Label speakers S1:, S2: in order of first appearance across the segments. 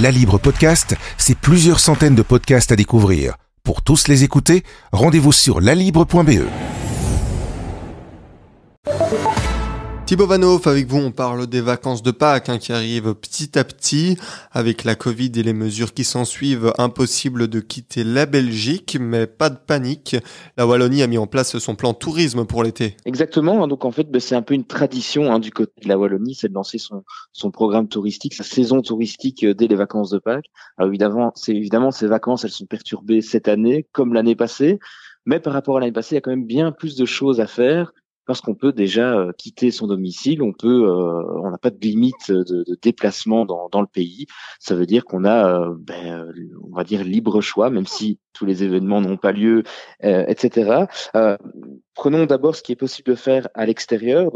S1: La Libre Podcast, c'est plusieurs centaines de podcasts à découvrir. Pour tous les écouter, rendez-vous sur lalibre.be.
S2: Thibaut Vanoff, avec vous, on parle des vacances de Pâques hein, qui arrivent petit à petit. Avec la Covid et les mesures qui s'en suivent, impossible de quitter la Belgique, mais pas de panique. La Wallonie a mis en place son plan tourisme pour l'été.
S3: Exactement, hein, donc en fait, ben, c'est un peu une tradition hein, du côté de la Wallonie, c'est de lancer son, son programme touristique, sa saison touristique euh, dès les vacances de Pâques. Alors évidemment, évidemment ces vacances, elles sont perturbées cette année comme l'année passée. Mais par rapport à l'année passée, il y a quand même bien plus de choses à faire parce qu'on peut déjà euh, quitter son domicile, on peut, euh, on n'a pas de limite de, de déplacement dans, dans, le pays. Ça veut dire qu'on a, euh, ben, on va dire libre choix, même si tous les événements n'ont pas lieu, etc. prenons d'abord ce qui est possible de faire à l'extérieur.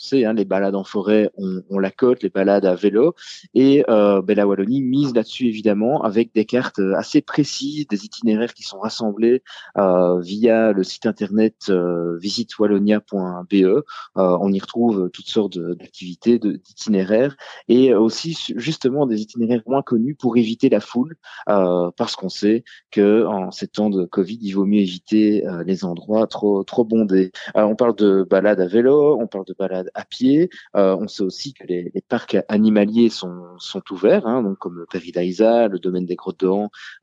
S3: Sait, hein, les balades en forêt, on, on, la cote, les balades à vélo. Et euh, ben, la Wallonie mise là-dessus évidemment avec des cartes euh, assez précises, des itinéraires qui sont rassemblés euh, via le site internet euh, visitewallonia.be. Euh, on y retrouve toutes sortes d'activités, d'itinéraires et aussi justement des itinéraires moins connus pour éviter la foule, euh, parce qu'on sait que en ces temps de Covid, il vaut mieux éviter les endroits trop trop bondés. on parle de balades à vélo, on parle de balades à pied. Euh, on sait aussi que les, les parcs animaliers sont, sont ouverts, hein, donc comme le Peridaisa, le domaine des Grottes de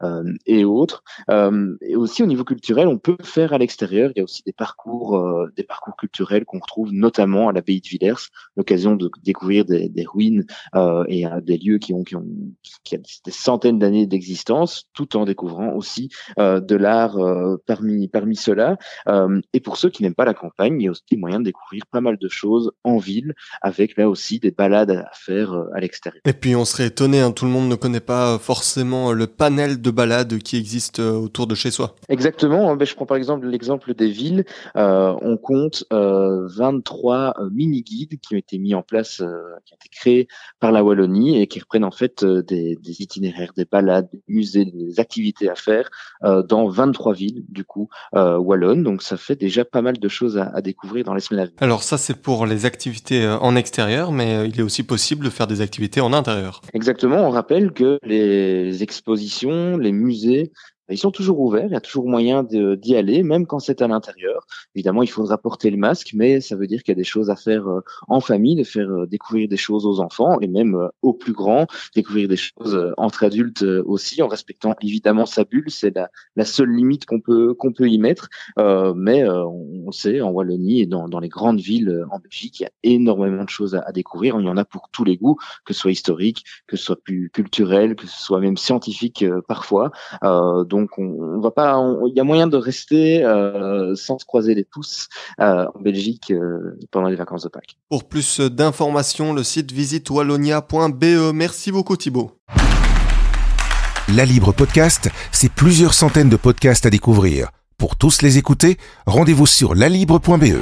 S3: euh, et autres. Euh, et aussi au niveau culturel, on peut faire à l'extérieur. Il y a aussi des parcours, euh, des parcours culturels qu'on retrouve notamment à l'abbaye de Villers, l'occasion de découvrir des, des ruines euh, et des lieux qui ont, qui ont qui a des centaines d'années d'existence, tout en découvrant aussi de l'art parmi parmi ceux-là. et pour ceux qui n'aiment pas la campagne, il y a aussi moyen de découvrir pas mal de choses en ville, avec là aussi des balades à faire euh, à l'extérieur.
S2: Et puis on serait étonné, hein, tout le monde ne connaît pas forcément le panel de balades qui existe euh, autour de chez soi.
S3: Exactement, ben, je prends par exemple l'exemple des villes, euh, on compte 23 mini-guides qui ont été mis en place, qui ont été créés par la Wallonie et qui reprennent en fait des, itinéraires, des balades, des musées, des activités à faire dans 23 villes du coup wallonnes, donc ça fait déjà pas mal de choses à, à découvrir dans les semaines à venir.
S2: Alors ça c'est pour les activités euh, en extérieur, mais euh, il est aussi possible de faire des activités en intérieur.
S3: Exactement, on rappelle que les expositions, les musées ils sont toujours ouverts, il y a toujours moyen d'y aller, même quand c'est à l'intérieur. Évidemment, il faudra porter le masque, mais ça veut dire qu'il y a des choses à faire euh, en famille, de faire euh, découvrir des choses aux enfants et même euh, aux plus grands, découvrir des choses entre adultes aussi, en respectant évidemment sa bulle. C'est la, la, seule limite qu'on peut qu'on peut y mettre. Euh, mais on sait, en Wallonie et dans, dans, les grandes villes en Belgique, il y a énormément de choses à, à, découvrir. Il y en a pour tous les goûts, que ce soit historique, que ce soit plus culturel, que ce soit même scientifique parfois. donc donc on, va pas, il y a moyen de rester euh, sans se croiser les pouces euh, en Belgique euh, pendant les vacances de Pâques.
S2: Pour plus d'informations, le site visitewallonia.be. Merci beaucoup Thibaut.
S1: La Libre Podcast, c'est plusieurs centaines de podcasts à découvrir. Pour tous les écouter, rendez-vous sur lalibre.be.